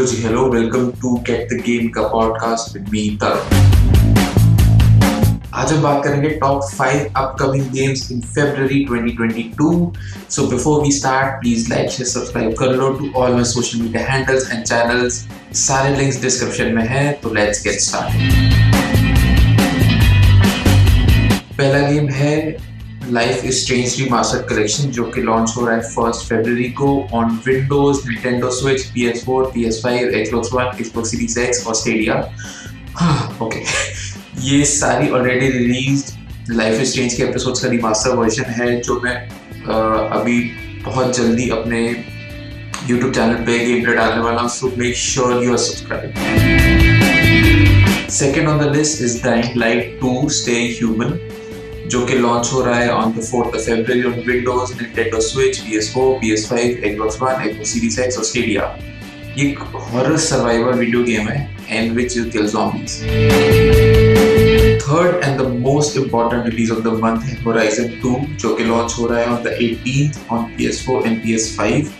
Ji hello welcome to get the game का podcast with me Tarun आज हम बात करेंगे top five upcoming games in February 2022 so before we start please like share subscribe कर लो to all my social media handles and channels सारे links description में हैं तो लेट्स गेट स्टार्टेड पहला गेम है life is strangely mastered collection जो कि launch हो रहा है फ़र्स्ट फरवरी को on Windows Nintendo Switch P S four P S five Xbox One Xbox Series X और स्टेडिया ओके ये सारी already release Life is Strange के एपिसोड्स का रिमास्टर वर्जन है, जो मैं अभी बहुत जल्दी अपने यूट्यूब चैनल पे गेम प्ले डालने वाला हूँ so make sure you are subscribe second on the list is dying light two stay human जो कि लॉन्च हो रहा है on the fourth of February on Windows Nintendo Switch PS4, PS5, Xbox One, Xbox Series X और Stadia. ये एक horror survival video game है and which you kill zombies. Third and the most important release of the month है Horizon 2 जो कि launch हो रहा है on the 18th on PS4 and PS5.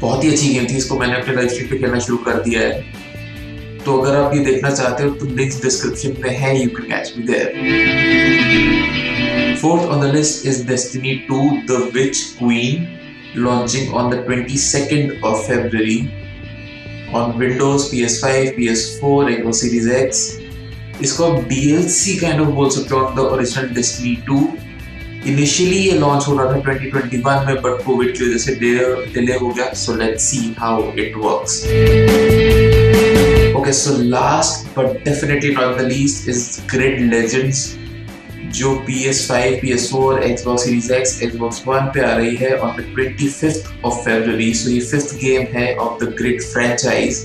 बहुत ही अच्छी गेम थी इसको मैंने अपने लाइव स्ट्रीम पे खेलना शुरू कर दिया है तो अगर आप ये देखना चाहते हो तो लिंक्स डिस्क्रिप्शन में है you can catch me there fourth on the list is Destiny 2 the Witch Queen launching on the 22nd of February on Windows, PS5, PS4, Xbox Series X. इसको आप DLC काइंड ऑफ़ बोल सकते हो on the original Destiny 2 initially ये launch हो रहा था 2021 में बट कोविड की वजह से डिले हो गया so let's see how it works Okay, so last but definitely not the least is Grid Legends जो PS5, PS4, Xbox Series X, Xbox One पे आ रही है on the 25th of February. So ये fifth game है the Grid franchise.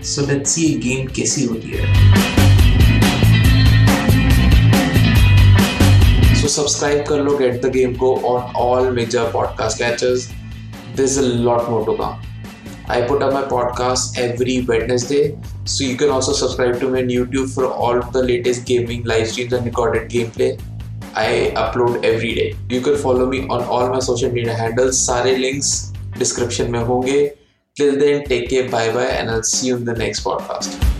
So let's see ये game कैसी होती है. So subscribe कर लो Get the Game को on all major podcast catchers. There's a lot more to come. I put up my podcast every Wednesday. So you can also subscribe to me on YouTube for all the latest gaming live streams and recorded gameplay. I upload every day. You can follow me on all my social media handles. सारे links description में होंगे. Till then, take care, bye bye, and I'll see you in the next podcast.